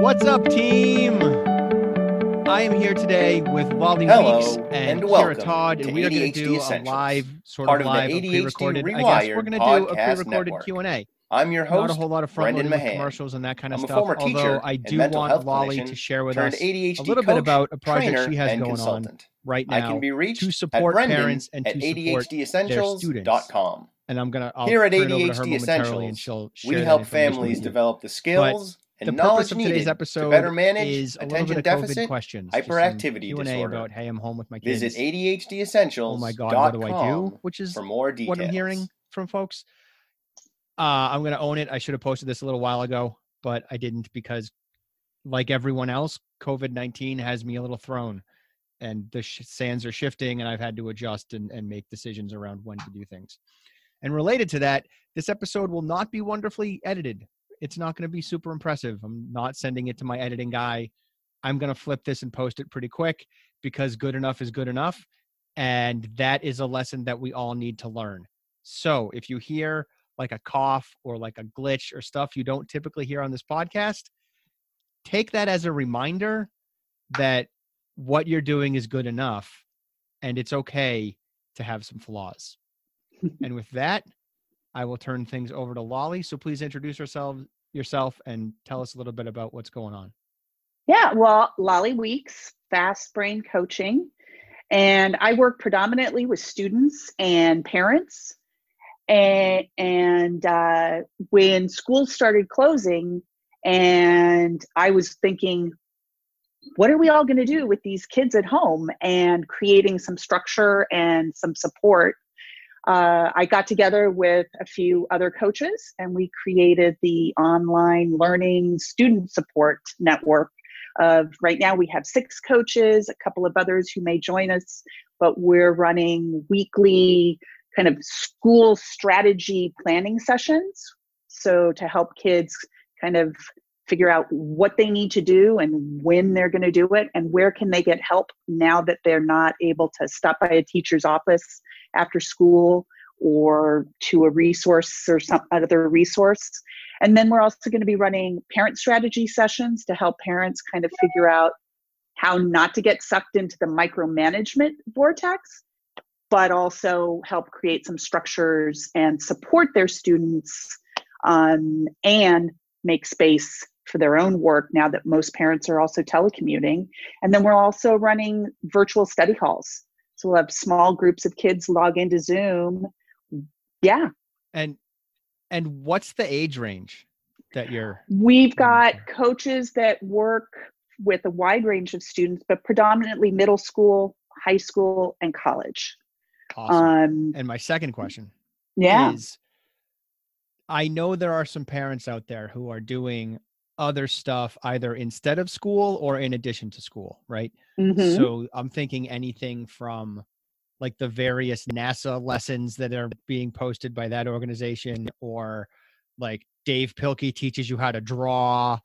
What's up, team? I am here today with Lolly, Weeks and, and Kira Todd, and we are going to do a live, sort part of of the live, pre-recorded. I guess we're going to do a pre-recorded. Q and A. I'm your host. Not a whole lot of front Brendan loading with commercials and that kind of I'm stuff. Although I do want Lolly to share with us a little bit about a project she has going on right now I can be reached to at support parents and at to support ADHDessentials.com. and I'm gonna I'll Here at turn it over to her ADHD momentarily and she'll We help families develop the skills and purpose knowledge of today's episode to better manage is attention bit of COVID deficit, questions, hyperactivity disorder. about hey, I'm home with my kids. Visit oh my god, what do I do? Which is for more details. What I'm hearing from folks. Uh, I'm gonna own it. I should have posted this a little while ago, but I didn't because, like everyone else, COVID nineteen has me a little thrown, and the sh- sands are shifting, and I've had to adjust and, and make decisions around when to do things. And related to that, this episode will not be wonderfully edited. It's not going to be super impressive. I'm not sending it to my editing guy. I'm going to flip this and post it pretty quick because good enough is good enough. And that is a lesson that we all need to learn. So if you hear like a cough or like a glitch or stuff you don't typically hear on this podcast, take that as a reminder that what you're doing is good enough and it's okay to have some flaws. and with that, I will turn things over to Lolly. So please introduce yourself yourself and tell us a little bit about what's going on. Yeah, well, Lolly Weeks, Fast Brain Coaching. And I work predominantly with students and parents. And, and uh, when schools started closing, and I was thinking, what are we all going to do with these kids at home and creating some structure and some support? Uh, I got together with a few other coaches and we created the online learning student support network of right now we have six coaches, a couple of others who may join us, but we're running weekly kind of school strategy planning sessions. So to help kids kind of figure out what they need to do and when they're going to do it and where can they get help now that they're not able to stop by a teacher's office after school or to a resource or some other resource. And then we're also going to be running parent strategy sessions to help parents kind of figure out how not to get sucked into the micromanagement vortex, but also help create some structures and support their students um, and make space for their own work now that most parents are also telecommuting. And then we're also running virtual study halls. So we'll have small groups of kids log into Zoom. Yeah, And and what's the age range that you're We've got coaches that work with a wide range of students, but predominantly middle school, high school, and college. awesome? Um, and my second question yeah, is I know there are some parents out there who are doing other stuff either instead of school or in addition to school, right? mhm. So I'm thinking anything from like the various NASA lessons that are being posted by that organization, or like Dav Pilkey teaches you how to draw,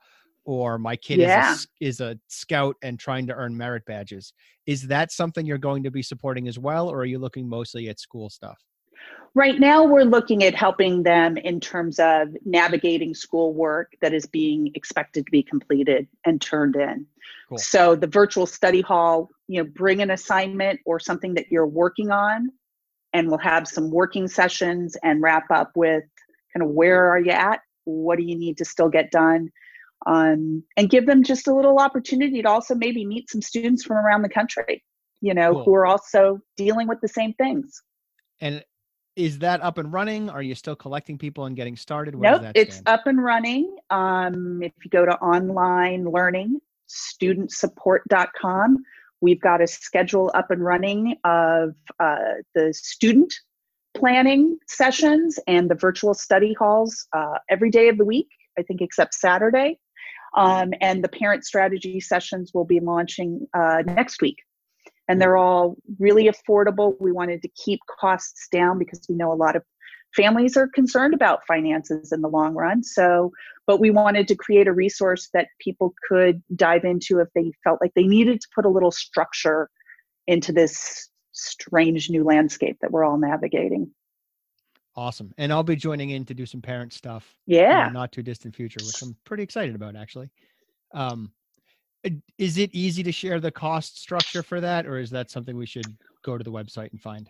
or my kid is, a, is a scout and trying to earn merit badges. Is that something you're going to be supporting as well, or are you looking mostly at school stuff? Right now, we're looking at helping them in terms of navigating schoolwork that is being expected to be completed and turned in. Cool. So the virtual study hall, you know, bring an assignment or something that you're working on, and we'll have some working sessions and wrap up with kind of where are you at? What do you need to still get done? Um, and give them just a little opportunity to also maybe meet some students from around the country, you know, Cool. who are also dealing with the same things. And is that up and running? Are you still collecting people and getting started? Where Nope, it's up and running. Um, if you go to online learning, studentsupport.com, we've got a schedule up and running of uh, the student planning sessions and the virtual study halls uh, every day of the week, I think, except Saturday. Um, and the parent strategy sessions will be launching uh, next week. And they're all really affordable. We wanted to keep costs down because we know a lot of families are concerned about finances in the long run. So, but we wanted to create a resource that people could dive into if they felt like they needed to put a little structure into this strange new landscape that we're all navigating. Awesome. And I'll be joining in to do some parent stuff in Yeah. the not too distant future, which I'm pretty excited about actually. Um, is it easy to share the cost structure for that, or is that something we should go to the website and find?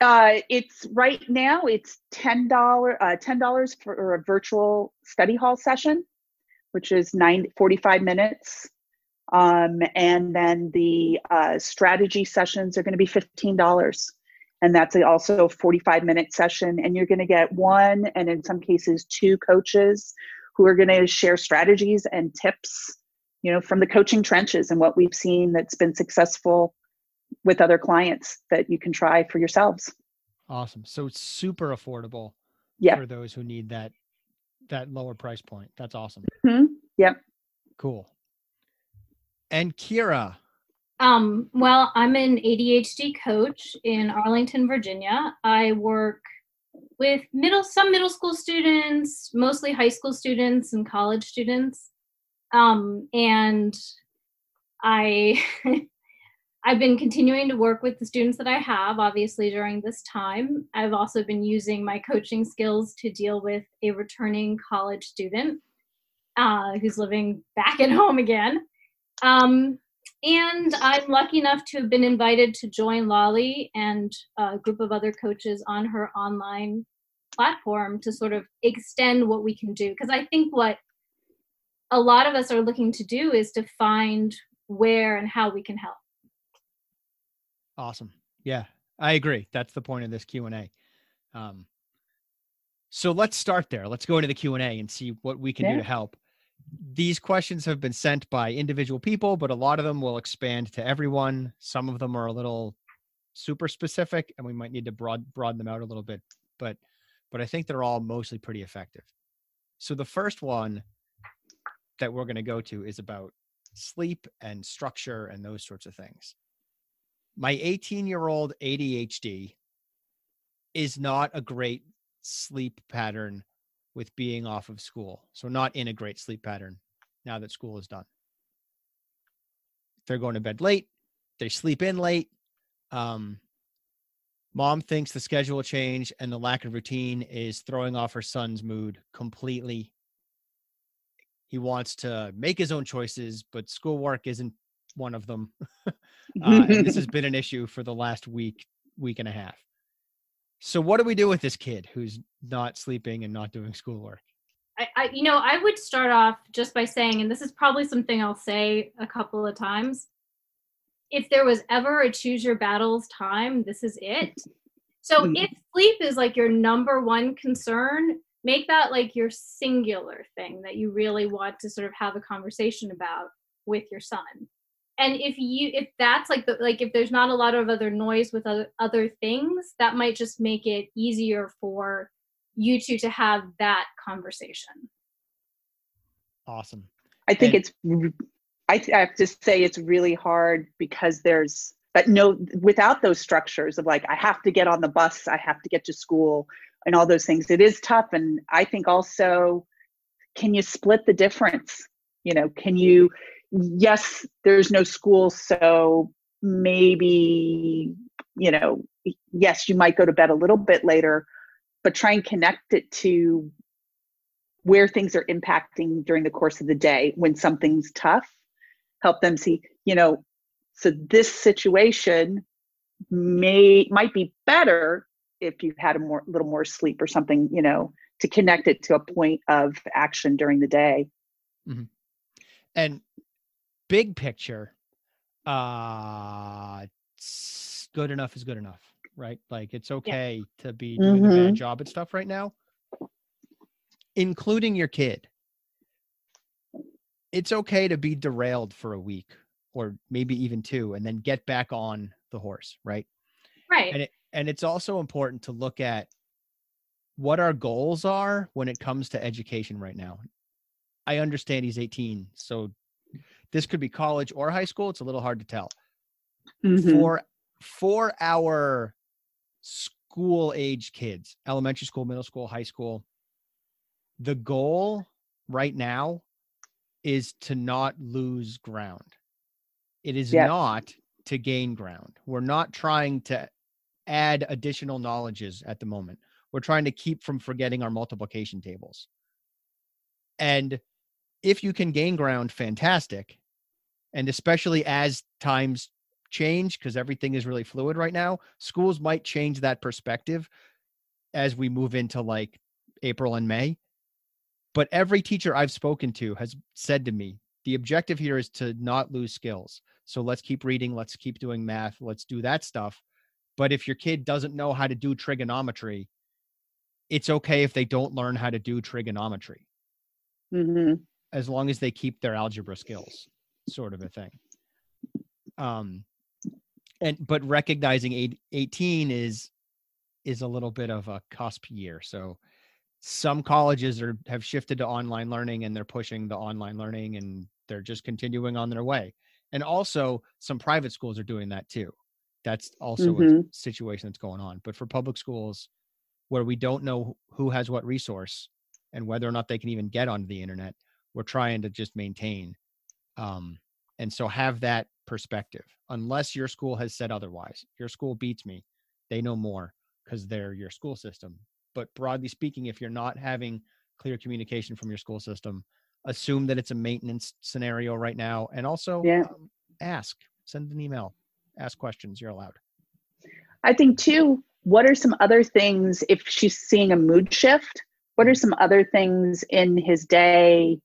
Uh, it's right now. It's ten dollar uh, ten dollars for a virtual study hall session, which is 90, 45 minutes, um, and then the uh, strategy sessions are going to be fifteen dollars, and that's also a forty five minute session. And you're going to get one, and in some cases, two coaches who are going to share strategies and tips, you know, from the coaching trenches and what we've seen that's been successful with other clients that you can try for yourselves. Awesome. So it's super affordable yeah. for those who need that that lower price point. That's awesome. Mm-hmm. Yep. Cool. And Kira. Um, well, I'm an ADHD coach in Arlington, Virginia. I work with middle some middle school students, mostly high school students and college students. Um, and I I've been continuing to work with the students that I have, obviously, during this time. I've also been using my coaching skills to deal with a returning college student uh, who's living back at home again. Um, and I'm lucky enough to have been invited to join Lolly and a group of other coaches on her online platform to sort of extend what we can do. Because I think what a lot of us are looking to do is to find where and how we can help. Awesome. Yeah, I agree. That's the point of this Q and A. Um, so let's start there. Let's go into the Q and A and see what we can yeah. do to help. These questions have been sent by individual people, but a lot of them will expand to everyone. Some of them are a little super specific, and we might need to broad broaden them out a little bit. But but I think they're all mostly pretty effective. So the first one that we're going to go to is about sleep and structure and those sorts of things my 18 year old ADHD is not a great sleep pattern with being off of school. So, not in a great sleep pattern now that school is done. They're going to bed late, they sleep in late. Um, mom thinks the schedule change and the lack of routine is throwing off her son's mood completely. He wants to make his own choices, but schoolwork isn't one of them. uh, and this has been an issue for the last week, week and a half. So, what do we do with this kid who's not sleeping and not doing schoolwork? I, I, you know, I would start off just by saying, and this is probably something I'll say a couple of times. If there was ever a choose your battles time, this is it. So, mm. if sleep is like your number one concern, make that like your singular thing that you really want to sort of have a conversation about with your son. And if you if that's like the like if there's not a lot of other noise with other, other things that might just make it easier for you two to have that conversation. Awesome. I think and- it's I, I have to say it's really hard because there's but no without those structures of like i have to get on the bus i have to get to school and all those things it is tough and i think also can you split the difference you know can you yes, there's no school, so maybe, you know, yes, you might go to bed a little bit later, but try and connect it to where things are impacting during the course of the day when something's tough. Help them see, you know, so this situation may might be better if you had a more little more sleep or something, you know, to connect it to a point of action during the day. Mm-hmm. And big picture, uh, good enough is good enough, right? Like it's okay yeah. to be doing mm-hmm. a bad mm-hmm. job at stuff right now, including your kid. It's okay to be derailed for a week or maybe even two and then get back on the horse, right? Right. And it, and it's also important to look at what our goals are when it comes to education right now. I understand he's 18, so this could be college or high school. It's a little hard to tell. Mm-hmm. For for our school age kids, elementary school, middle school, high school, the goal right now is to not lose ground. It is yeah. not to gain ground. We're not trying to add additional knowledges at the moment. We're trying to keep from forgetting our multiplication tables. And if you can gain ground, fantastic. And especially as times change, because everything is really fluid right now, schools might change that perspective as we move into like April and May. But every teacher I've spoken to has said to me, the objective here is to not lose skills. So let's keep reading, let's keep doing math, let's do that stuff. But if your kid doesn't know how to do trigonometry, it's okay if they don't learn how to do trigonometry. Mm-hmm. As long as they keep their algebra skills, sort of a thing. Um, and but recognizing eight, 18 is is a little bit of a cusp year. So some colleges are have shifted to online learning and they're pushing the online learning and they're just continuing on their way. And also some private schools are doing that too. That's also mm-hmm. a situation that's going on. But for public schools where we don't know who has what resource and whether or not they can even get onto the internet, we're trying to just maintain. Um, and so have that perspective, unless your school has said otherwise. Your school beats me. They know more because they're your school system. But broadly speaking, if you're not having clear communication from your school system, assume that it's a maintenance scenario right now. And also yeah. um, ask, send an email, ask questions. You're allowed. I think, too, what are some other things if she's seeing a mood shift? What are some other things in his day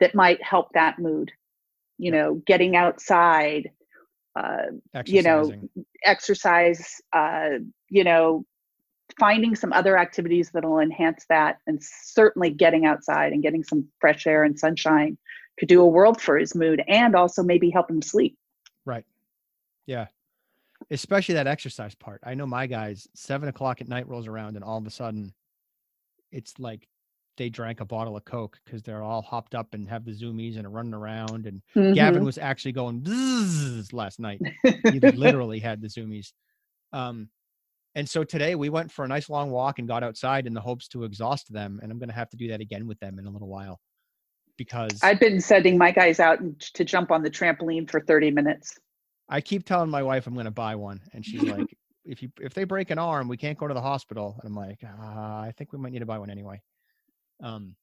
that might help that mood? You know, getting outside, uh, you know, exercise, uh, you know, finding some other activities that will enhance that and certainly getting outside and getting some fresh air and sunshine could do a world for his mood and also maybe help him sleep right yeah especially that exercise part i know my guys seven o'clock at night rolls around and all of a sudden it's like they drank a bottle of coke because they're all hopped up and have the zoomies and are running around and mm-hmm. gavin was actually going last night he literally had the zoomies um and so today we went for a nice long walk and got outside in the hopes to exhaust them. And I'm going to have to do that again with them in a little while because I've been sending my guys out to jump on the trampoline for 30 minutes. I keep telling my wife I'm going to buy one. And she's like, if you, if they break an arm, we can't go to the hospital. And I'm like, uh, I think we might need to buy one anyway. Um,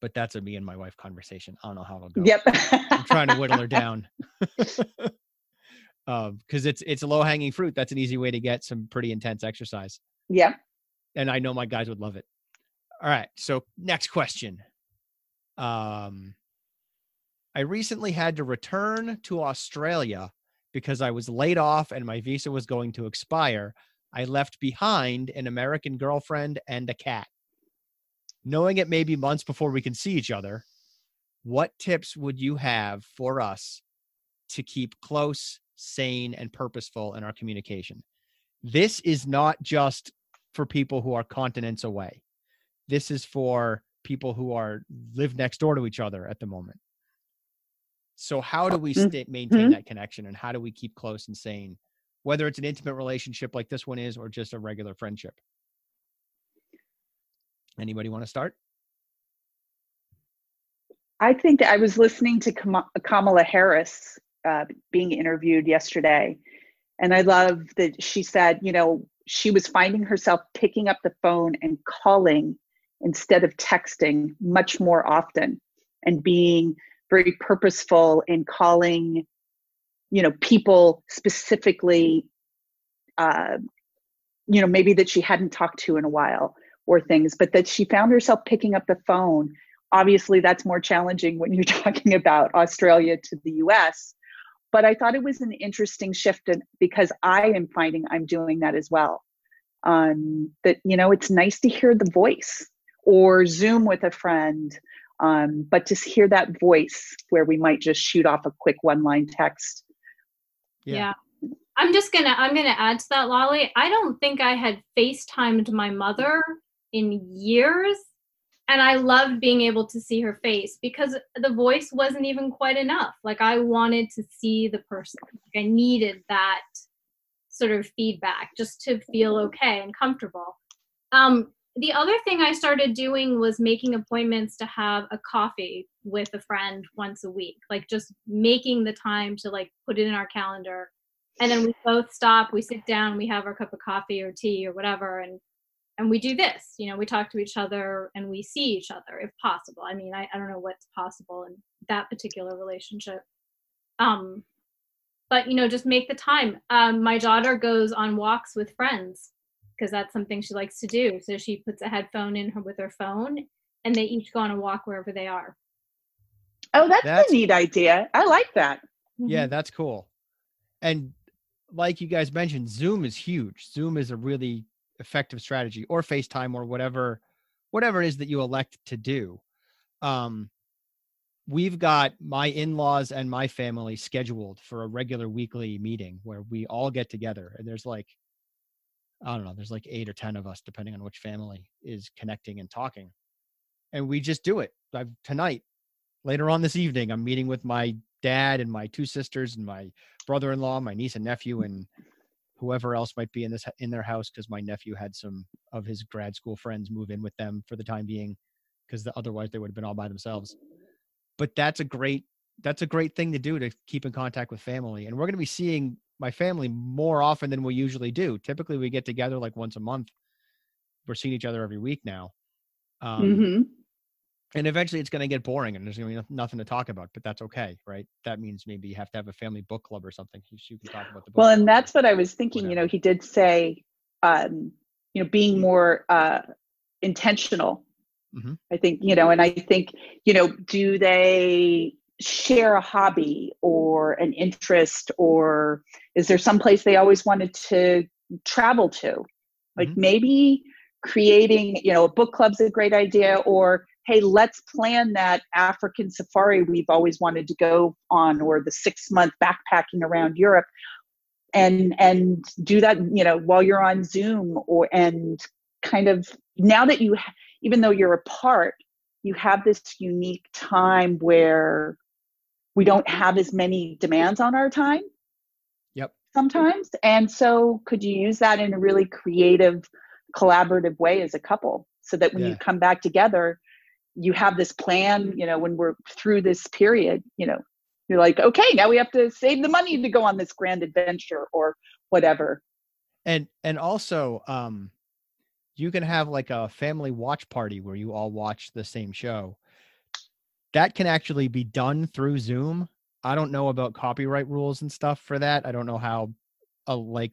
but that's a me and my wife conversation. I don't know how it'll go. Yep. I'm trying to whittle her down. Um, because um, it's it's a low hanging fruit. That's an easy way to get some pretty intense exercise. Yeah. And I know my guys would love it. All right. So next question. Um, I recently had to return to Australia because I was laid off and my visa was going to expire. I left behind an American girlfriend and a cat. Knowing it may be months before we can see each other, what tips would you have for us to keep close sane, and purposeful in our communication. This is not just for people who are continents away. This is for people who are live next door to each other at the moment. So how do we stay, maintain mm-hmm. that connection and how do we keep close and sane, whether it's an intimate relationship like this one is or just a regular friendship? Anybody want to start? I think I was listening to Kamala Harris uh, being interviewed yesterday. And I love that she said, you know, she was finding herself picking up the phone and calling instead of texting much more often and being very purposeful in calling, you know, people specifically, uh, you know, maybe that she hadn't talked to in a while or things, but that she found herself picking up the phone. Obviously, that's more challenging when you're talking about Australia to the US but I thought it was an interesting shift because I am finding I'm doing that as well. Um, that you know, it's nice to hear the voice or Zoom with a friend, um, but to hear that voice where we might just shoot off a quick one-line text. Yeah. yeah. I'm just gonna I'm gonna add to that, Lolly. I don't think I had FaceTimed my mother in years and I loved being able to see her face because the voice wasn't even quite enough. Like I wanted to see the person. Like I needed that sort of feedback just to feel okay and comfortable. Um, the other thing I started doing was making appointments to have a coffee with a friend once a week, like just making the time to like put it in our calendar. And then we both stop, we sit down, we have our cup of coffee or tea or whatever, and and we do this. You know we talk to each other and we see each other if possible. I mean i, I don't know what's possible in that particular relationship. Um but you know just make the time. Um my daughter goes on walks with friends because that's something she likes to do so she puts a headphone in her with her phone and they each go on a walk wherever they are Oh, that's, That's- a neat idea. I like that. Yeah, Mhm. that's cool. And like you guys mentioned, Zoom is huge. Zoom is a really effective strategy, or FaceTime, or whatever, whatever it is that you elect to do. Um, we've got my in-laws and my family scheduled for a regular weekly meeting where we all get together, and there's like, I don't know, there's like eight or ten of us, depending on which family is connecting and talking, and we just do it. I've, tonight, later on this evening, I'm meeting with my dad and my two sisters and my brother-in-law, my niece and nephew, and whoever else might be in this in their house because my nephew had some of his grad school friends move in with them for the time being because the, otherwise they would have been all by themselves. But that's a great that's a great thing to do to keep in contact with family, and we're going to be seeing my family more often than we usually do. Typically, we get together like once a month. We're seeing each other every week now. Um, hmm and eventually it's going to get boring and there's going to be nothing to talk about but that's okay right that means maybe you have to have a family book club or something you, you can talk about the book Well, and that's what I was thinking. You know, he did say, um, you know, being more uh, intentional. Mhm. I think, you know, and I think, you know, do they share a hobby or an interest, or is there some place they always wanted to travel to? Like Mhm. maybe creating, you know, a book club's a great idea, or hey, let's plan that African safari we've always wanted to go on, or the six month backpacking around Europe and and do that you know while you're on zoom or and kind of now that you even though you're apart you have this unique time where we don't have as many demands on our time Yep. sometimes and so could you use that in a really creative collaborative way as a couple so that when Yeah. you come back together you have this plan you know when we're through this period you know you're like okay now we have to save the money to go on this grand adventure or whatever and and also um you can have like a family watch party where you all watch the same show that can actually be done through zoom i don't know about copyright rules and stuff for that i don't know how uh, like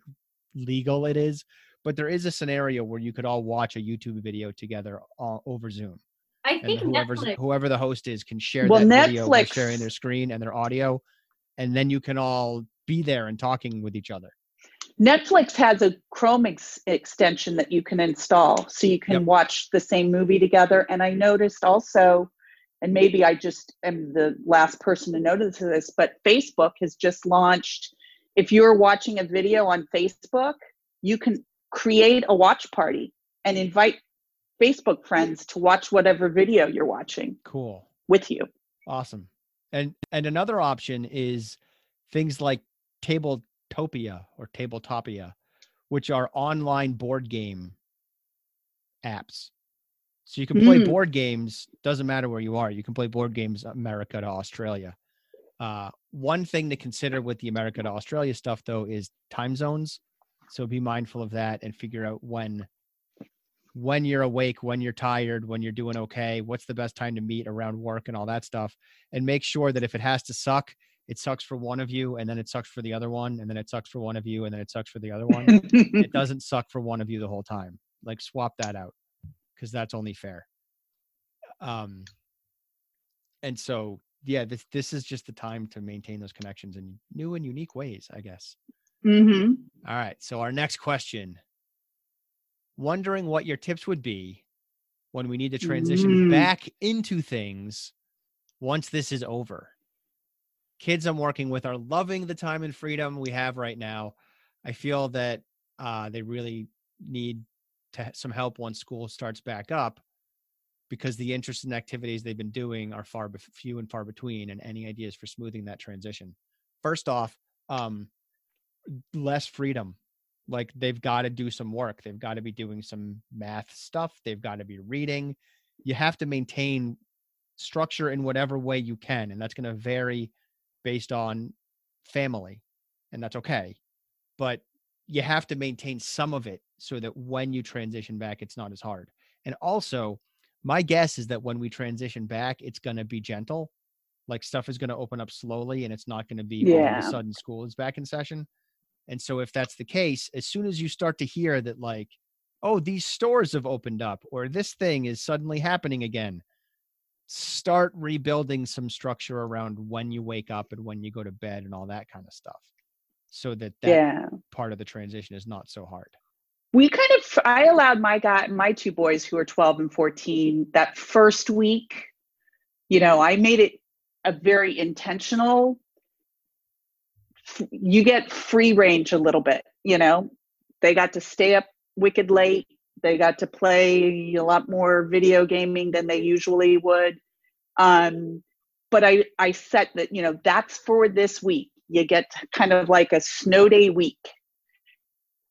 legal it is but there is a scenario where you could all watch a youtube video together uh, over zoom i and think whoever's Netflix, whoever the host is can share Well, that video by sharing their screen and their audio and then you can all be there and talking with each other netflix has a chrome ex- extension that you can install so you can Yep. watch the same movie together and i noticed also and maybe i just am the last person to notice this but facebook has just launched if you're watching a video on facebook you can create a watch party and invite facebook friends to watch whatever video you're watching cool with you Awesome. And and another option is things like Tabletopia or Tabletopia, which are online board game apps. So you can play Mm. board games, doesn't matter where you are. You can play board games America to Australia. Uh, one thing to consider with the America to Australia stuff though is time zones. So be mindful of that and figure out when when you're awake, when you're tired, when you're doing okay, what's the best time to meet around work and all that stuff. And make sure that if it has to suck, it sucks for one of you and then it sucks for the other one and then it sucks for one of you and then it sucks for the other one. it doesn't suck for one of you the whole time. Like swap that out because that's only fair. Um and so yeah, this this is just the time to maintain those connections in new and unique ways, I guess. hmm All right. So our next question. Wondering what your tips would be when we need to transition Mm. back into things once this is over. Kids I'm working with are loving the time and freedom we have right now. I feel that uh, they really need to some help once school starts back up because the interests and activities they've been doing are far bef- few and far between and any ideas for smoothing that transition. First off um, less freedom. Like they've got to do some work. They've got to be doing some math stuff. They've got to be reading. You have to maintain structure in whatever way you can and that's going to vary based on family and that's okay. But you have to maintain some of it so that when you transition back, it's not as hard. And also, my guess is that when we transition back, it's going to be gentle. Like stuff is going to open up slowly and it's not going to be all of Yeah. a sudden school is back in session. And so, if that's the case, as soon as you start to hear that, like, oh, these stores have opened up or this thing is suddenly happening again, start rebuilding some structure around when you wake up and when you go to bed and all that kind of stuff so that that yeah. part of the transition is not so hard. we kind of i allowed my guy my two boys who are 12 and 14 that first week you know i made it a very intentional you get free range a little bit you know they got to stay up wicked late they got to play a lot more video gaming than they usually would um, but i i set that you know that's for this week you get kind of like a snow day week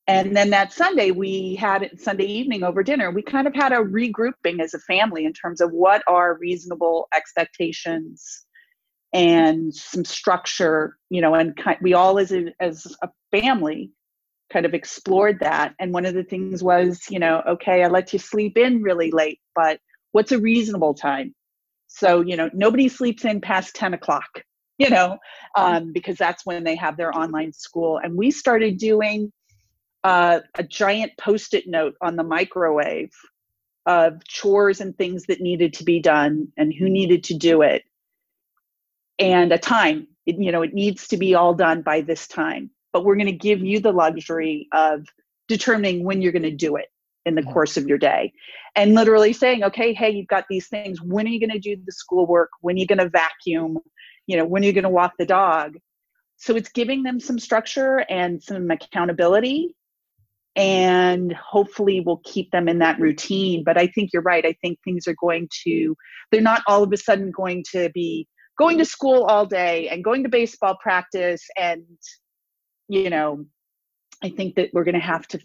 and mm-hmm. then that Sunday, we had it Sunday evening over dinner. We kind of had a regrouping as a family in terms of what are reasonable expectations and some structure, you know, and ki- we all as a, as a family kind of explored that. And one of the things was, you know, okay, I let you sleep in really late, but what's a reasonable time? So, you know, nobody sleeps in past 10 o'clock, you know, um, because that's when they have their online school. And we started doing uh, a giant post-it note on the microwave of chores and things that needed to be done and who needed to do it. And a time it, you know it needs to be all done by this time. But we're going to give you the luxury of determining when you're going to do it in the course of your day. And literally saying okay hey you've got these things. When are you going to do the schoolwork? When are you going to vacuum you know when are you going to walk the dog? So it's giving them some structure and some accountability and hopefully we'll keep them in that routine. But i think you're right. I think things are going to they're not all of a sudden going to be going to school all day and going to baseball practice and you know i think that we're going to have to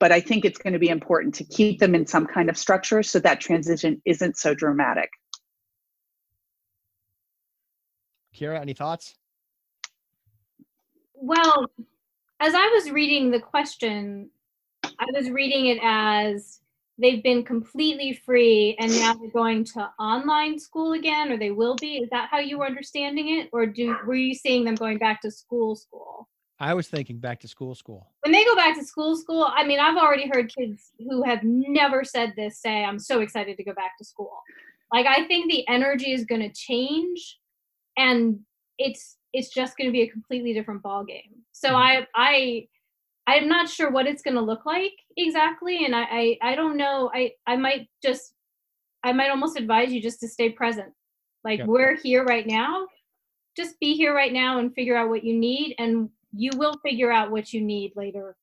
but i think it's going to be important to keep them in some kind of structure so that transition isn't so dramatic Kira, any thoughts? Well, as I was reading the question, I was reading it as they've been completely free and now they're going to online school again, or they will be. Is that how you were understanding it? Or do were you seeing them going back to school school? I was thinking back to school, school. When they go back to school school, I mean, I've already heard kids who have never said this say, I'm so excited to go back to school. Like I think the energy is gonna change and it's it's just going to be a completely different ball game. So hmm. I I I'm not sure what it's going to look like exactly, and I, I I don't know. I I might just I might almost advise you just to stay present. Like Yep. we're here right now. Just be here right now and figure out what you need, and you will figure out what you need later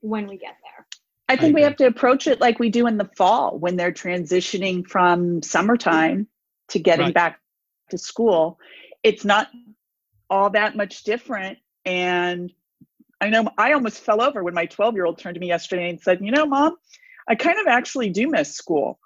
when we get there. I think we have to approach it like we do in the fall when they're transitioning from summertime to getting Right. back to school. It's not all that much different. And I know I almost fell over when my 12 year old turned to me yesterday and said, You know, mom, I kind of actually do miss school.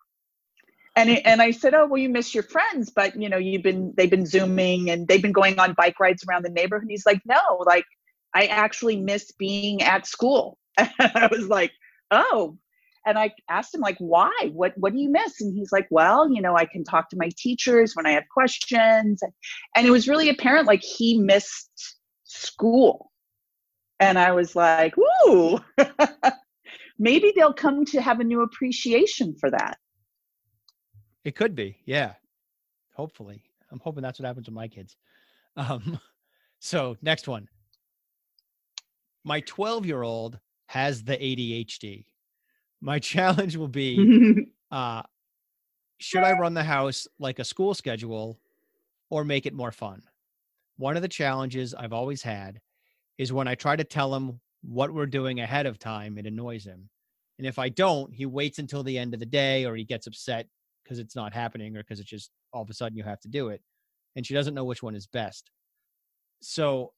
And, it, and I said, oh well, you miss your friends, but you know, you've been they've been zooming and they've been going on bike rides around the neighborhood. And he's like, no, like I actually miss being at school. And I was like, oh and i asked him like why what what do you miss and he's like well you know i can talk to my teachers when i have questions and it was really apparent like he missed school and i was like ooh maybe they'll come to have a new appreciation for that It could be, yeah. Hopefully, I'm hoping that's what happens with my kids. Um, so next one. My 12 year old has the ADHD. My challenge will be uh, should I run the house like a school schedule or make it more fun? One of the challenges I've always had is when I try to tell him what we're doing ahead of time, it annoys him. And if I don't, he waits until the end of the day or he gets upset because it's not happening or because it's just all of a sudden you have to do it. And she doesn't know which one is best. So,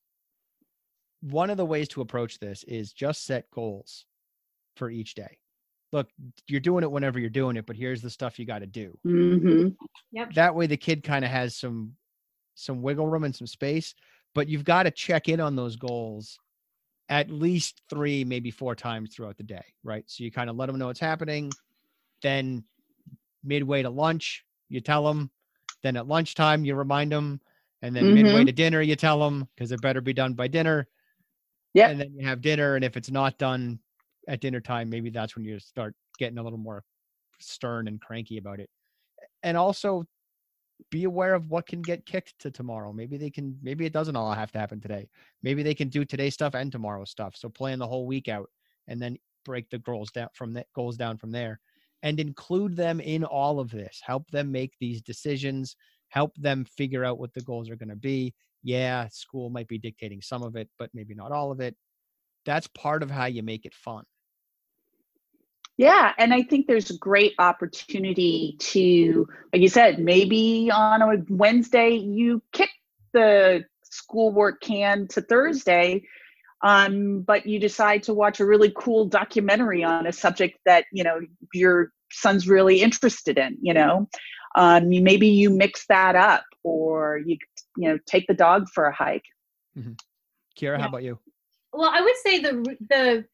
one of the ways to approach this is just set goals for each day. Look, you're doing it whenever you're doing it, but here's the stuff you got to do hmm that way the kid kind of has some some wiggle room and some space but you've got to check in on those goals at least three, maybe four times throughout the day, right? So you kind of let them know what's happening. Then midway to lunch, you tell them. Then at lunchtime, you remind them. And then midway Mhm. to dinner, you tell them because it better be done by dinner. Yeah. And then you have dinner. And if it's not done at dinner time, maybe that's when you start getting a little more stern and cranky about it. And also be aware of what can get kicked to tomorrow. Maybe they can, maybe it doesn't all have to happen today. Maybe they can do today's stuff and tomorrow's stuff. So plan the whole week out and then break the goals down from that goals down from there and include them in all of this. Help them make these decisions, help them figure out what the goals are going to be. Yeah, school might be dictating some of it, but maybe not all of it. That's part of how you make it fun. Yeah, and I think there's great opportunity to, like you said, maybe on a Wednesday you kick the schoolwork can to Thursday, um, but you decide to watch a really cool documentary on a subject that you know your son's really interested in. You know, um, you, maybe you mix that up, or you you know take the dog for a hike. Kira, how about you? well i would say the the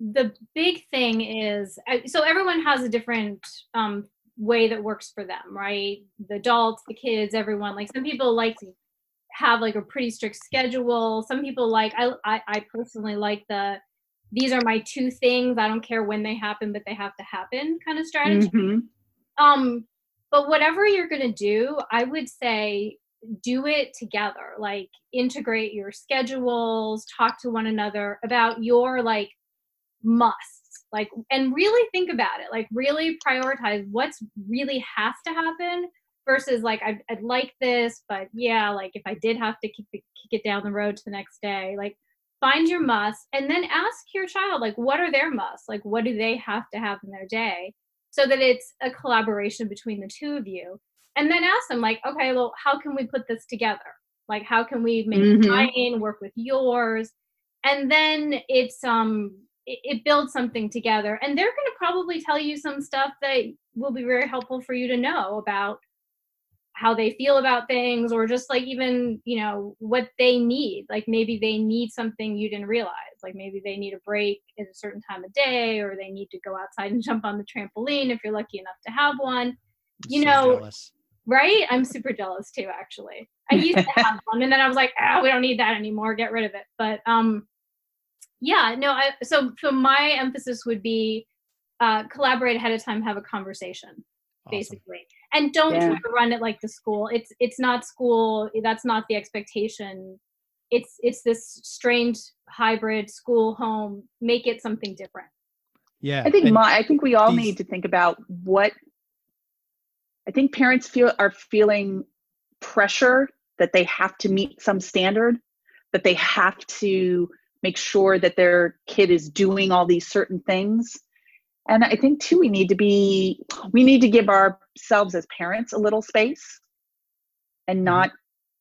the big thing is uh, so everyone has a different um way that works for them right? The adults the kids everyone. Like some people like to have like a pretty strict schedule. Some people like i i, I personally like the these are my two things. I don't care when they happen but they have to happen kind of strategy. Mhm. um but whatever you're going to do i would say do it together. Like integrate your schedules talk to one another about your like musts like and really think about it like really prioritize what's really has to happen versus like I'd, I'd like this but yeah like if i did have to kick, kick it down the road to the next day like find your must and then ask your child like what are their musts? Like what do they have to have in their day? So that it's a collaboration between the two of you. And then ask them like okay well how can we put this together? Like how can we make Mhm. mine work with yours? And then it's um it, it builds something together. And they're going to probably tell you some stuff that will be very helpful for you to know about how they feel about things or just like even you know what they need. Like maybe they need something you didn't realize. Like maybe they need a break at a certain time of day or they need to go outside and jump on the trampoline if you're lucky enough to have one. You so know, jealous. right? I'm super jealous too actually. I used to have one and then i was like ah we don't need that anymore. Get rid of it. But um yeah no I, so so my emphasis would be uh collaborate ahead of time have a conversation Awesome. basically and don't Yeah. try to run it like the school it's it's not school that's not the expectation it's it's this strange hybrid school home make it something different Yeah. I think and- my, I think we all these- need to think about what I think parents feel are feeling pressure that they have to meet some standard, that they have to make sure that their kid is doing all these certain things. And I think too we need to be we need to give ourselves as parents a little space and mm-hmm. not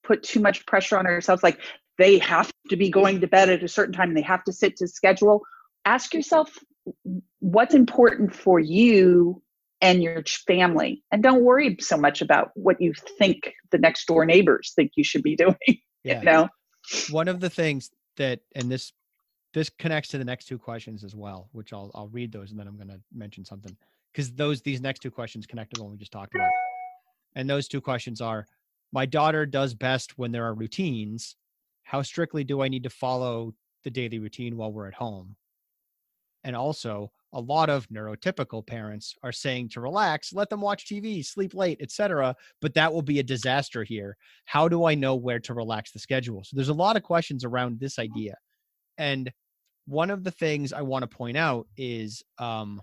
put too much pressure on ourselves like they have to be going to bed at a certain time and they have to sit to schedule. Ask yourself what's important for you and your family and don't worry so much about what you think the next door neighbors think you should be doing yeah. you know one of the things that and this this connects to the next two questions as well which i'll i'll read those and then i'm going to mention something. Because those these next two questions connect to the one we just talked about. And those two questions are my daughter does best when there are routines. How strictly do i need to follow the daily routine while we're at home? And also a lot of neurotypical parents are saying to relax let them watch tv sleep late etc but that will be a disaster here how do I know where to relax the schedule? So there's a lot of questions around this idea. And one of the things I want to point out is um,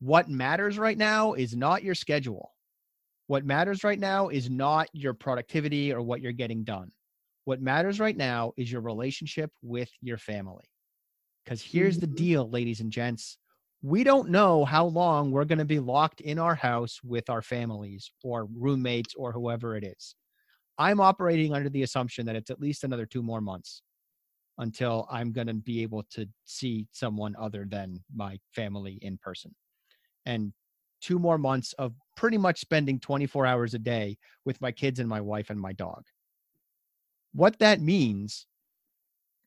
what matters right now is not your schedule. What matters right now is not your productivity or what you're getting done. What matters right now is your relationship with your family. Because here's the Mhm. deal, ladies and gents. We don't know how long we're going to be locked in our house with our families or roommates or whoever it is. I'm operating under the assumption that it's at least another two more months until I'm going to be able to see someone other than my family in person. And two more months of pretty much spending 24 hours a day with my kids and my wife and my dog. What that means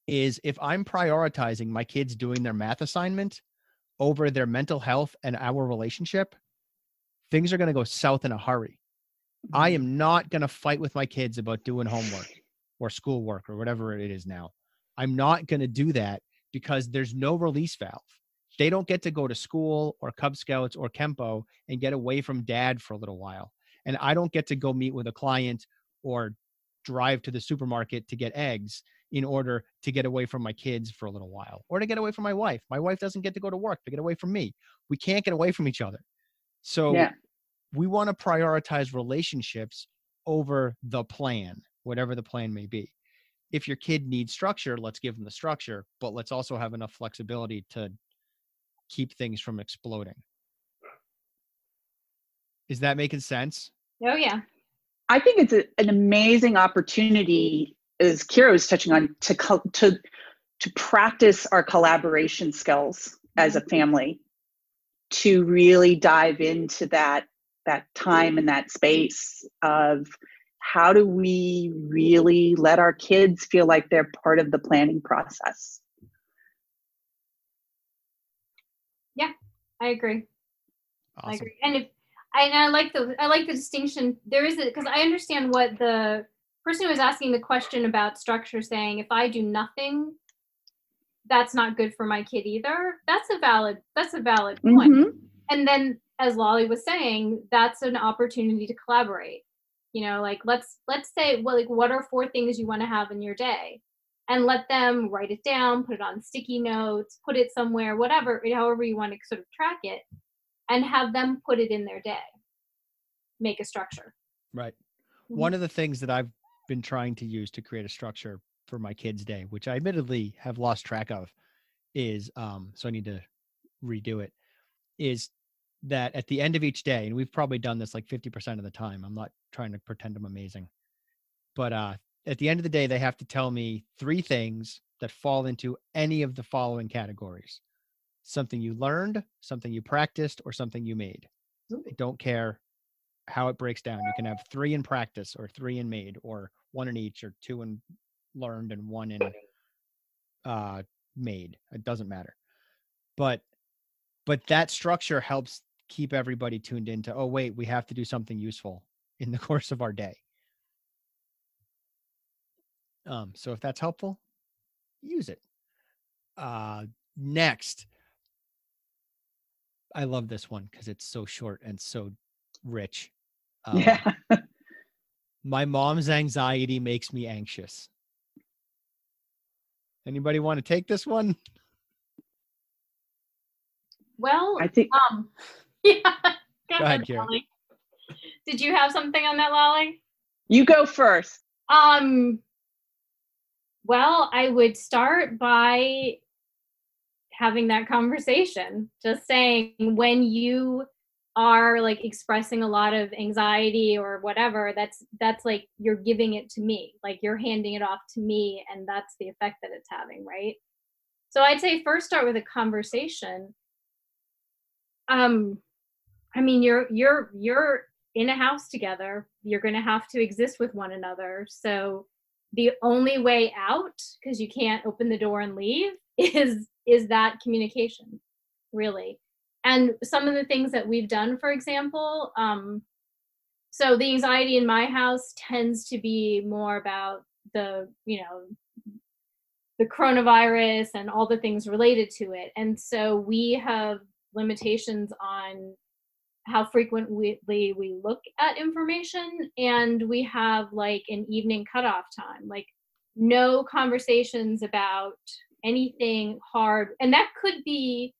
is if I'm prioritizing my kids doing their math assignment over their mental health and our relationship, things are going to go south in a hurry. I Mm-hmm. am not going to fight with my kids about doing homework or schoolwork or whatever it is now. I'm not going to do that because there's no release valve. They don't get to go to school or Cub Scouts or Kempo and get away from dad for a little while. And I don't get to go meet with a client or drive to the supermarket to get eggs in order to get away from my kids for a little while or to get away from my wife. My wife doesn't get to go to work to get away from me. We can't get away from each other. So Yeah. we want to prioritize relationships over the plan, whatever the plan may be. If your kid needs structure, let's give them the structure, but let's also have enough flexibility to keep things from exploding. Is that making sense? Oh yeah. I think it's a, an amazing opportunity, as Kira was touching on, to to to practice our collaboration skills as a family, to really dive into that that time and that space of how do we really let our kids feel like they're part of the planning process. Yeah, I agree. I agree. And if I, and I like the I like the distinction. There is because I understand what the person who was asking the question about structure saying. If I do nothing, that's not good for my kid either. That's a valid. That's a valid point. Mhm. And then, as Lolly was saying, that's an opportunity to collaborate. You know, like let's let's say, well, like what are four things you want to have in your day, and let them write it down, put it on sticky notes, put it somewhere, whatever, however you want to sort of track it, and have them put it in their day. Make a structure. Right. Mhm. One of the things that I've been trying to use to create a structure for my kids' day, which I admittedly have lost track of, is um, so I need to redo it, is that at the end of each day, and we've probably done this like 50% of the time. I'm not trying to pretend I'm amazing. But uh at the end of the day, they have to tell me three things that fall into any of the following categories. Something you learned, something you practiced, or something you made. I don't care how it breaks down. You can have three in practice or three in made or one in each or two in learned and one in uh made. It doesn't matter. But but that structure helps keep everybody tuned into, oh wait, we have to do something useful in the course of our day. Um, so if that's helpful, use it. Uh next. I love this one because it's so short and so rich. Um, yeah. My mom's anxiety makes me anxious. Anybody want to take this one? Well, I think um, yeah. Go, ahead, ahead, Kira. Lolly. Did you have something on that, Lolly? you go first. Um, well, I would start by having that conversation, just saying when you are like expressing a lot of anxiety or whatever, that's that's like you're giving it to me, like you're handing it off to me, and that's the effect that it's having, right? So I'd say first start with a conversation. Um, I mean, you're you're you're in a house together. You're going to have to exist with one another. So the only way out, because you can't open the door and leave, is is that communication, really. And some of the things that we've done, for example, um, so the anxiety in my house tends to be more about the, you know, the coronavirus and all the things related to it. And so we have limitations on how frequently we look at information and we have like an evening cutoff time like no conversations about anything hard and that could be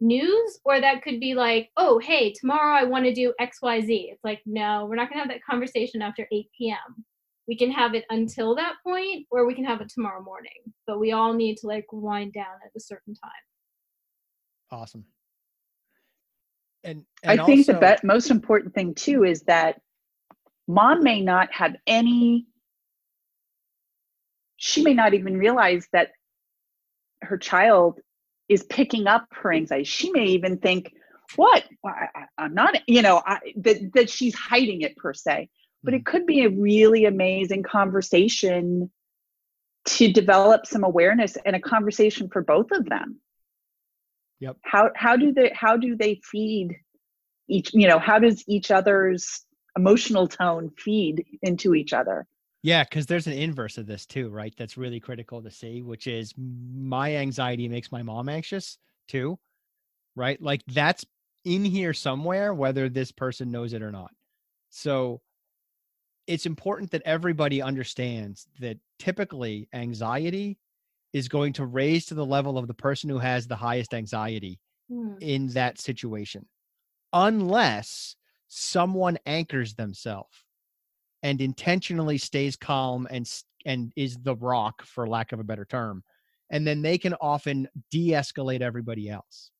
news or that could be like oh hey tomorrow i want to do xyz it's like no we're not going to have that conversation after 8 p.m we can have it until that point or we can have it tomorrow morning but we all need to like wind down at a certain time. Awesome. And, I and think the also- be- most important thing too is that mom may not have any, she may not even realize that her child is picking up her anxiety. She may even think, what? I, am not, you know, I, that, that she's hiding it per se. But it mm-hmm. could be a really amazing conversation to develop some awareness and a conversation for both of them. Yep. How how do they how do they feed each you know how does each other's emotional tone feed into each other? Yeah, because there's an inverse of this too, right? That's really critical to see, which is my anxiety makes my mom anxious too, right? Like that's in here somewhere, whether this person knows it or not. So it's important that everybody understands that typically anxiety is going to raise to the level of the person who has the highest anxiety hmm. in that situation, unless someone anchors themselves and intentionally stays calm and and is the rock for lack of a better term and then they can often de-escalate everybody else.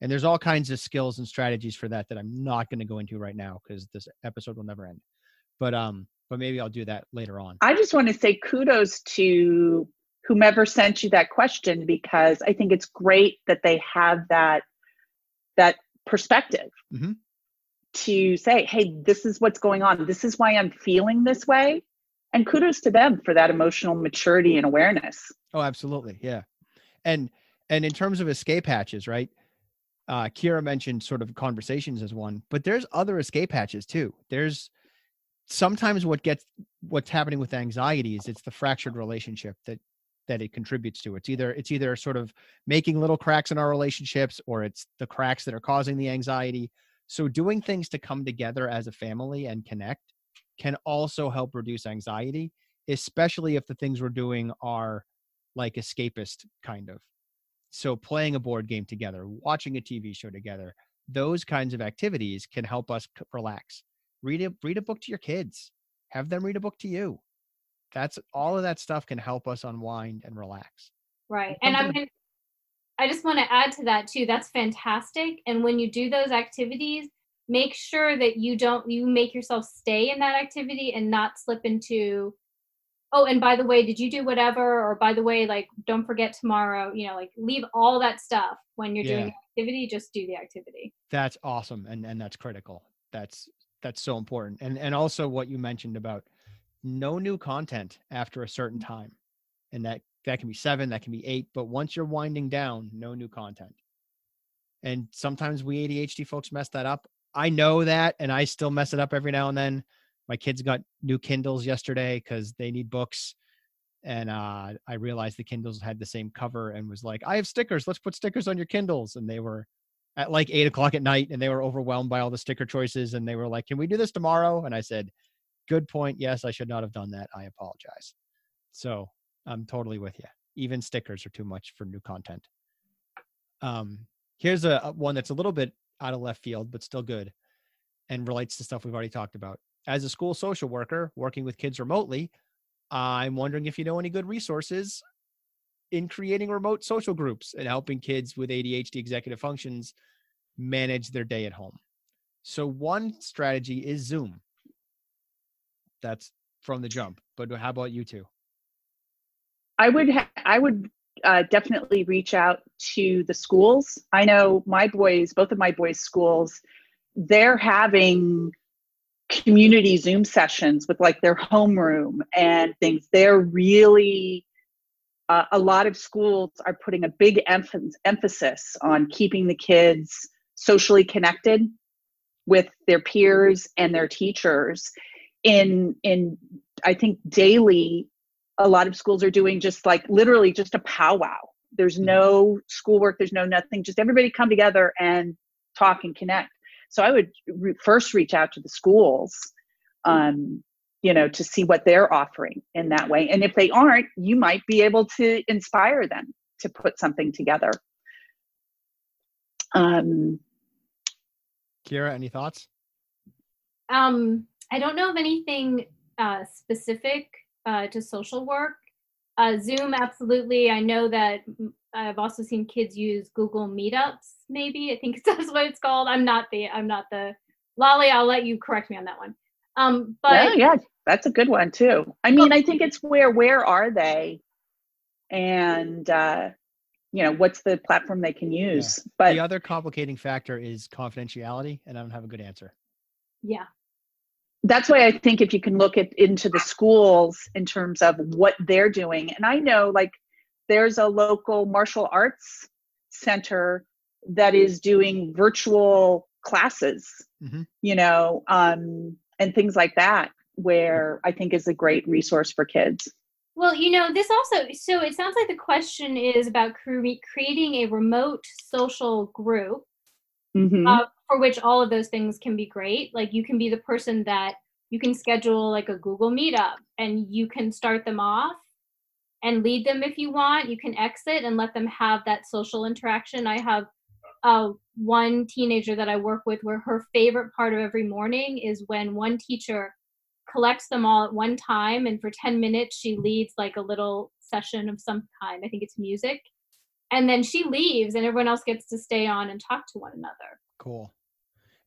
And there's all kinds of skills and strategies for that that i'm not going to go into right now because this episode will never end. But um but maybe i'll do that later on. I just want to say kudos to whomever sent you that question because i think it's great that they have that that perspective. Mm-hmm to say, hey, this is what's going on. This is why I'm feeling this way. And kudos to them for that emotional maturity and awareness. Oh, absolutely. Yeah. And and in terms of escape hatches, right? Uh Kira mentioned sort of conversations as one, but there's other escape hatches too. There's sometimes what gets what's happening with anxiety is it's the fractured relationship that that it contributes to. It's either it's either sort of making little cracks in our relationships or it's the cracks that are causing the anxiety so doing things to come together as a family and connect can also help reduce anxiety, especially if the things we're doing are like escapist kind of. So playing a board game together, watching a TV show together, those kinds of activities can help us relax. Read a read a book to your kids. Have them read a book to you. That's all of that stuff can help us unwind and relax. Right. And I'm mean, I just want to add to that too. That's fantastic. And when you do those activities, make sure that you don't you make yourself stay in that activity and not slip into oh and by the way did you do whatever or by the way like don't forget tomorrow you know like leave all that stuff when you're yeah. doing activity just do the activity that's awesome and and that's critical that's that's so important and and also what you mentioned about no new content after a certain mm. time and that that can be seven, that can be eight. But once you're winding down, no new content. And sometimes we ADHD folks mess that up. I know that, and I still mess it up every now and then. My kids got new Kindles yesterday because they need books. And uh, I realized the Kindles had the same cover and was like, I have stickers. Let's put stickers on your Kindles. And they were at like eight o'clock at night and they were overwhelmed by all the sticker choices. And they were like, Can we do this tomorrow? And I said, Good point. Yes, I should not have done that. I apologize. So I'm totally with you. Even stickers are too much for new content. Um, here's a, a one that's a little bit out of left field, but still good and relates to stuff we've already talked about. As a school social worker working with kids remotely, I'm wondering if you know any good resources in creating remote social groups and helping kids with ADHD executive functions manage their day at home. So, one strategy is Zoom. That's from the jump. But how about you two? I would ha- I would uh, definitely reach out to the schools. I know my boys, both of my boys' schools, they're having community Zoom sessions with like their homeroom and things. They're really uh, a lot of schools are putting a big emph- emphasis on keeping the kids socially connected with their peers and their teachers in in I think daily a lot of schools are doing just like literally just a powwow. There's mm-hmm. no schoolwork, there's no nothing, just everybody come together and talk and connect. So I would re- first reach out to the schools, um, you know, to see what they're offering in that way. And if they aren't, you might be able to inspire them to put something together. Um, Kira, any thoughts? Um, I don't know of anything uh, specific uh, to social work. Uh, Zoom, absolutely. I know that I've also seen kids use Google Meetups. Maybe I think that's what it's called. I'm not the. I'm not the. Lolly, I'll let you correct me on that one. Um, but yeah, yeah, that's a good one too. I mean, I think it's where where are they, and uh, you know, what's the platform they can use. Yeah. But the other complicating factor is confidentiality, and I don't have a good answer. Yeah, that's why I think if you can look at into the schools in terms of what they're doing, and I know like there's a local martial arts center that is doing virtual classes, mm-hmm. you know, um, and things like that, where I think is a great resource for kids. Well, you know, this also, so it sounds like the question is about cre- creating a remote social group mm-hmm. uh, for which all of those things can be great. Like you can be the person that you can schedule like a Google Meetup and you can start them off and lead them if you want. You can exit and let them have that social interaction. I have uh, one teenager that I work with where her favorite part of every morning is when one teacher collects them all at one time and for 10 minutes she leads like a little session of some kind i think it's music and then she leaves and everyone else gets to stay on and talk to one another cool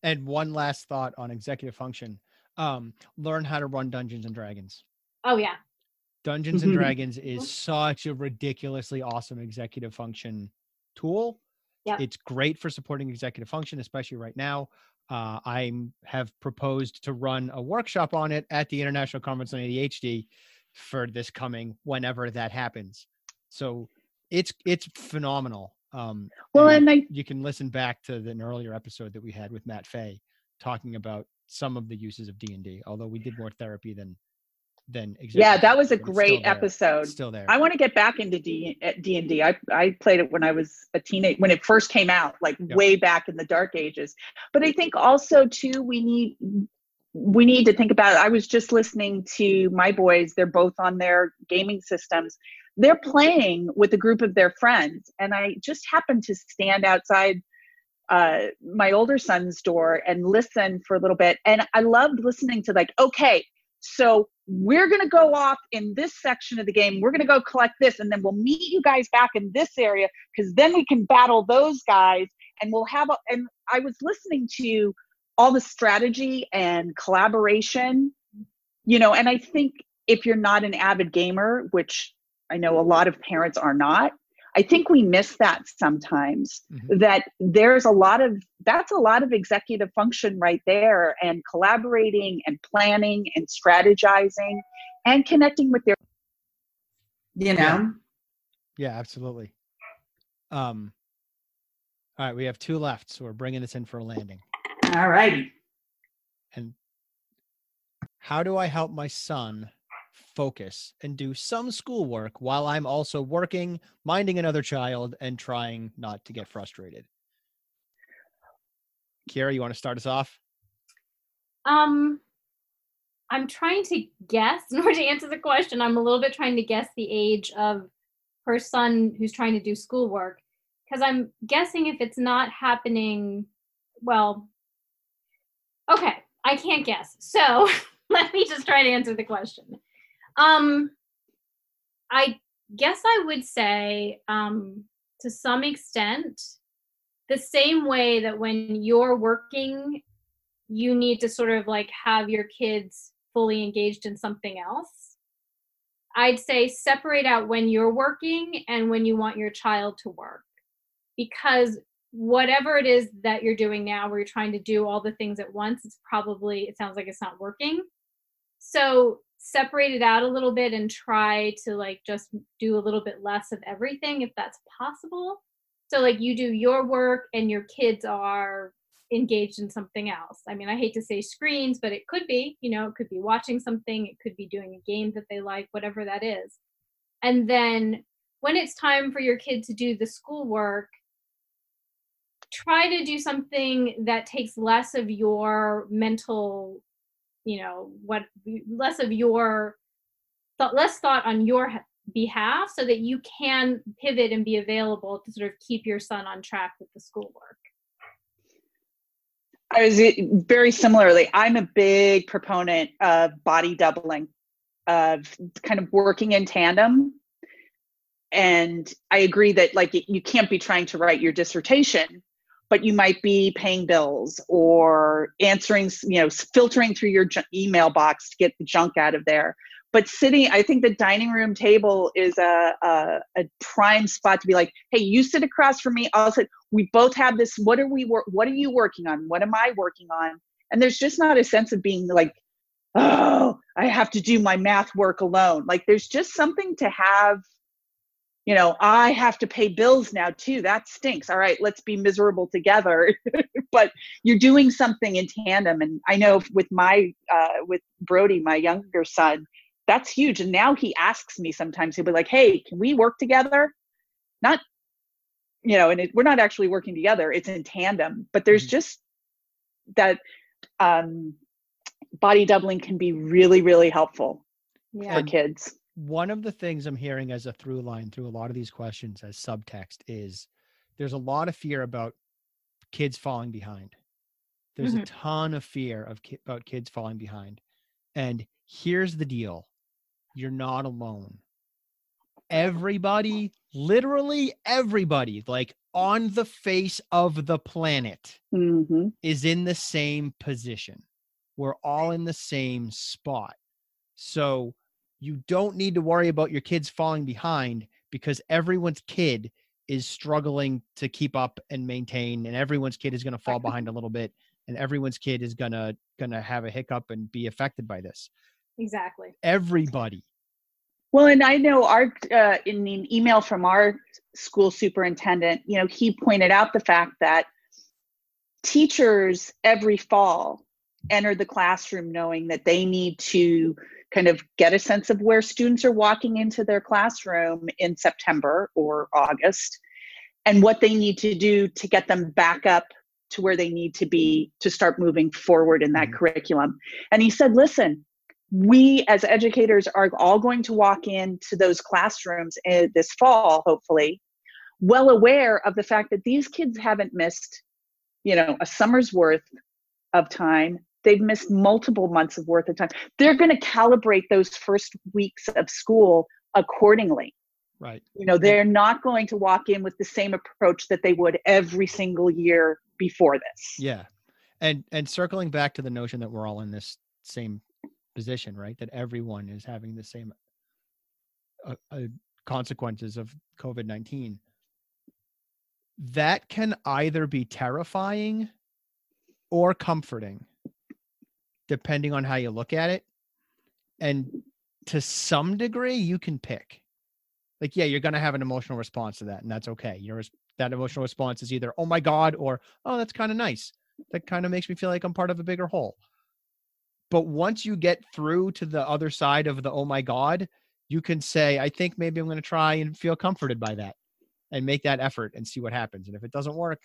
and one last thought on executive function um, learn how to run dungeons and dragons oh yeah dungeons and dragons is such a ridiculously awesome executive function tool yeah. It's great for supporting executive function, especially right now. Uh, I have proposed to run a workshop on it at the International Conference on ADHD for this coming whenever that happens. So it's it's phenomenal. Um, well, and, and I, you can listen back to the, an earlier episode that we had with Matt Fay talking about some of the uses of D and D. Although we did more therapy than than exactly. yeah that was a great still episode still there i want to get back into d d&d I, I played it when i was a teenage when it first came out like yep. way back in the dark ages but i think also too we need we need to think about it. i was just listening to my boys they're both on their gaming systems they're playing with a group of their friends and i just happened to stand outside uh, my older son's door and listen for a little bit and i loved listening to like okay so we're going to go off in this section of the game. We're going to go collect this, and then we'll meet you guys back in this area because then we can battle those guys. And we'll have a, and I was listening to all the strategy and collaboration, you know, and I think if you're not an avid gamer, which I know a lot of parents are not, I think we miss that sometimes. Mm-hmm. That there's a lot of that's a lot of executive function right there, and collaborating and planning and strategizing and connecting with their, you know. Yeah, yeah absolutely. Um. All right, we have two left, so we're bringing this in for a landing. All righty. And how do I help my son focus and do some schoolwork while I'm also working, minding another child, and trying not to get frustrated. Kira, you want to start us off? Um, I'm trying to guess in order to answer the question. I'm a little bit trying to guess the age of her son who's trying to do schoolwork because I'm guessing if it's not happening, well, okay, I can't guess. So let me just try to answer the question. Um, I guess I would say, um, to some extent, the same way that when you're working, you need to sort of like have your kids fully engaged in something else. I'd say separate out when you're working and when you want your child to work. Because whatever it is that you're doing now, where you're trying to do all the things at once, it's probably, it sounds like it's not working. So separate it out a little bit and try to like just do a little bit less of everything if that's possible. So like you do your work and your kids are engaged in something else. I mean, I hate to say screens, but it could be, you know, it could be watching something, it could be doing a game that they like, whatever that is. And then when it's time for your kid to do the schoolwork, try to do something that takes less of your mental you know what less of your thought less thought on your behalf so that you can pivot and be available to sort of keep your son on track with the schoolwork. I was eh, very similarly i'm a big proponent of body doubling of kind of working in tandem. And i agree that like you can't be trying to write your dissertation but you might be paying bills or answering, you know, filtering through your email box to get the junk out of there. But sitting, I think the dining room table is a, a, a prime spot to be like, hey, you sit across from me. I'll sit. We both have this. What are we? What are you working on? What am I working on? And there's just not a sense of being like oh, I have to do my math work alone. Like there's just something to have, you know, I have to pay bills now too. That stinks. All right, let's be miserable together. but you're doing something in tandem. And I know with my, uh, with Brody, my younger son, that's huge. And now he asks me sometimes, he'll be like, hey, can we work together? Not, you know, and it, we're not actually working together, it's in tandem, but there's mm-hmm. just that um, body doubling can be really, really helpful yeah. for kids. One of the things I'm hearing as a through line through a lot of these questions as subtext is there's a lot of fear about kids falling behind. There's mm-hmm. a ton of fear of ki- about kids falling behind. And here's the deal. You're not alone. Everybody, literally everybody, like on the face of the planet, mm-hmm. is in the same position we're all in the same spot. So you don't need to worry about your kids falling behind because everyone's kid is struggling to keep up and maintain and everyone's kid is going to fall behind a little bit and everyone's kid is going to going to have a hiccup and be affected by this. Exactly. Everybody. Well and i know our uh, in an email from our school superintendent you know he pointed out the fact that teachers every fall enter the classroom knowing that they need to kind of get a sense of where students are walking into their classroom in September or August and what they need to do to get them back up to where they need to be to start moving forward in that mm-hmm. curriculum. And he said, listen, we as educators are all going to walk into those classrooms eh, this fall, hopefully, well aware of the fact that these kids haven't missed, you know, a summer's worth of time they've missed multiple months of worth of time. They're going to calibrate those first weeks of school accordingly. Right. You know they're not going to walk in with the same approach that they would every single year before this. Yeah. And and circling back to the notion that we're all in this same position right? That everyone is having the same uh, uh, consequences of covid-19 that can either be terrifying or comforting depending on how you look at it. And to some degree, you can pick. Like, yeah, you're going to have an emotional response to that, and that's okay. Your that emotional response is either "Oh my god" or "Oh, that's kind of nice." That kind of makes me feel like I'm part of a bigger whole. But once you get through to the other side of the "Oh my god," you can say, "I think maybe I'm going to try and feel comforted by that." and make that effort and see what happens. And if it doesn't work,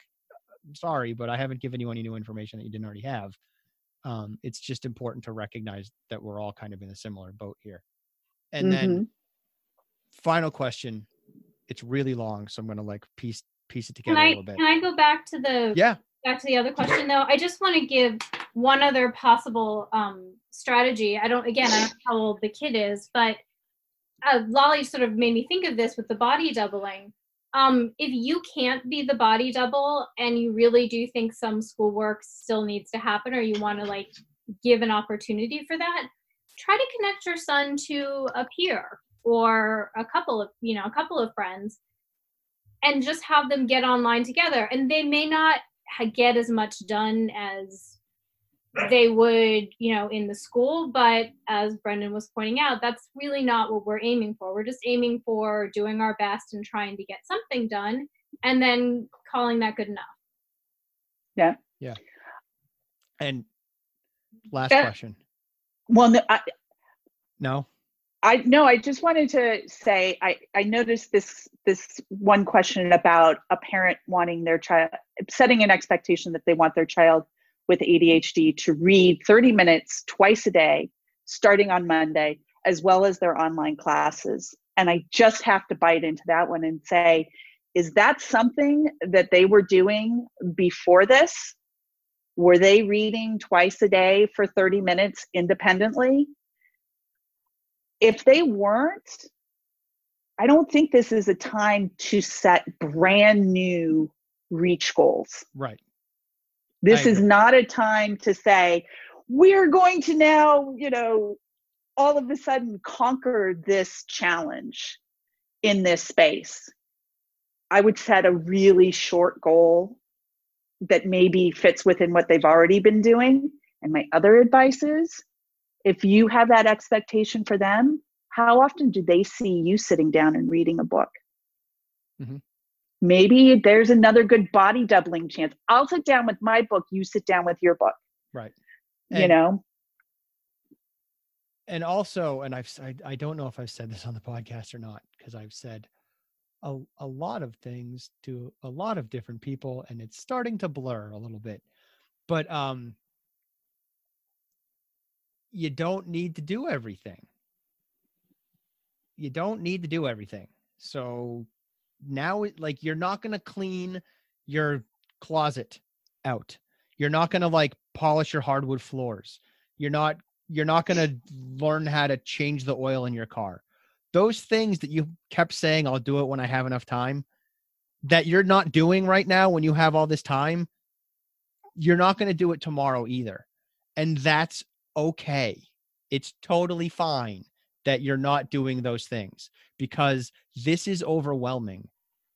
I'm sorry, but I haven't given you any new information that you didn't already have um, it's just important to recognize that we're all kind of in a similar boat here. And mm-hmm. then final question. It's really long, so I'm gonna like piece piece it together can I, a little bit. Can I go back to the yeah back to the other question though? I just want to give one other possible um, strategy. I don't again I don't know how old the kid is, but uh, Lolly sort of made me think of this with the body doubling um, if you can't be the body double and you really do think some schoolwork still needs to happen or you want to like give an opportunity for that try to connect your son to a peer or a couple of you know a couple of friends and just have them get online together. And they may not get as much done as they would, you know, in the school. But as Brendan was pointing out, that's really not what we're aiming for. We're just aiming for doing our best and trying to get something done and then calling that good enough. Yeah. Yeah. And last uh, question. Well, no, I, no. I no, I just wanted to say I I noticed this this one question about a parent wanting their child setting an expectation that they want their child with ADHD to read 30 minutes twice a day, starting on Monday, as well as their online classes. And I just have to bite into that one and say, is that something that they were doing before this? Were they reading twice a day for 30 minutes independently? If they weren't, I don't think this is a time to set brand new reach goals. Right. This is not a time to say, we're going to now, you know, all of a sudden conquer this challenge in this space. I would set a really short goal that maybe fits within what they've already been doing. And my other advice is if you have that expectation for them, how often do they see you sitting down and reading a book? Mhm. Maybe there's another good body doubling chance. I'll sit down with my book, you sit down with your book, Right. you know? and also and i've I, I don't know if i've said this on the podcast or not because i've said a, a lot of things to a lot of different people and it's starting to blur a little bit but um you don't need to do everything you don't need to do everything so now like you're not going to clean your closet out you're not going to like polish your hardwood floors you're not you're not going to learn how to change the oil in your car. Those things that you kept saying, I'll do it when I have enough time, that you're not doing right now when you have all this time, you're not going to do it tomorrow either. And that's okay. It's totally fine that you're not doing those things because this is overwhelming.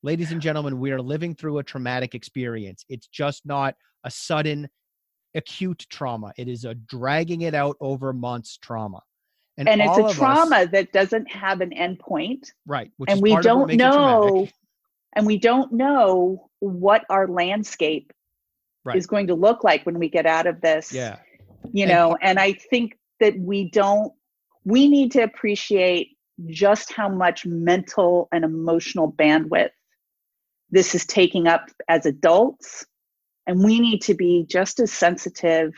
Ladies and gentlemen, we are living through a traumatic experience. It's just not a sudden acute trauma. It is a dragging it out over months trauma. And it's a of us- trauma that doesn't have an endpoint. right? Which and we don't know and we don't know what our landscape Right. is going to look like when we get out of this Yeah, you And know and i think that we don't we need to appreciate just how much mental and emotional bandwidth this is taking up as adults and we need to be just as sensitive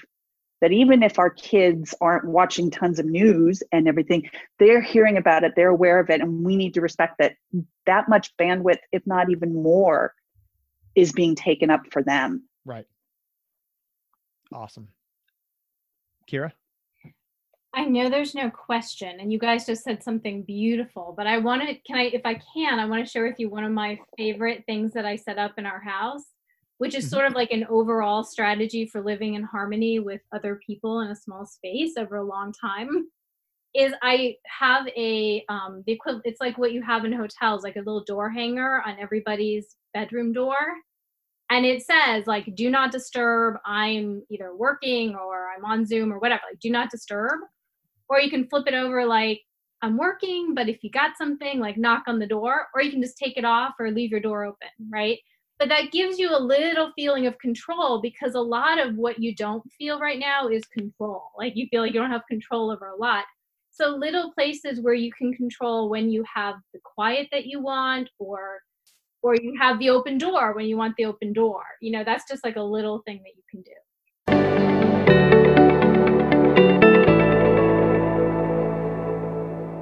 that even if our kids aren't watching tons of news and everything they're hearing about it they're aware of it and we need to respect that that much bandwidth if not even more is being taken up for them right. Awesome. Kira, I know there's no question, and you guys just said something beautiful, but I want to, can I, if I can, I want to share with you one of my favorite things that I set up in our house, which is Mhm. sort of like an overall strategy for living in harmony with other people in a small space over a long time. Is I have a um the equivalent it's like what you have in hotels, like a little door hanger on everybody's bedroom door. And it says like do not disturb, I'm either working or I'm on Zoom or whatever, like do not disturb or you can flip it over like i'm working but if you got something like knock on the door or you can just take it off or leave your door open right? But that gives you a little feeling of control because a lot of what you don't feel right now is control. Like you feel like you don't have control over a lot. So little places where you can control when you have the quiet that you want or or you have the open door when you want the open door. You know that's just like a little thing that you can do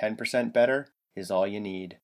10% better is all you need.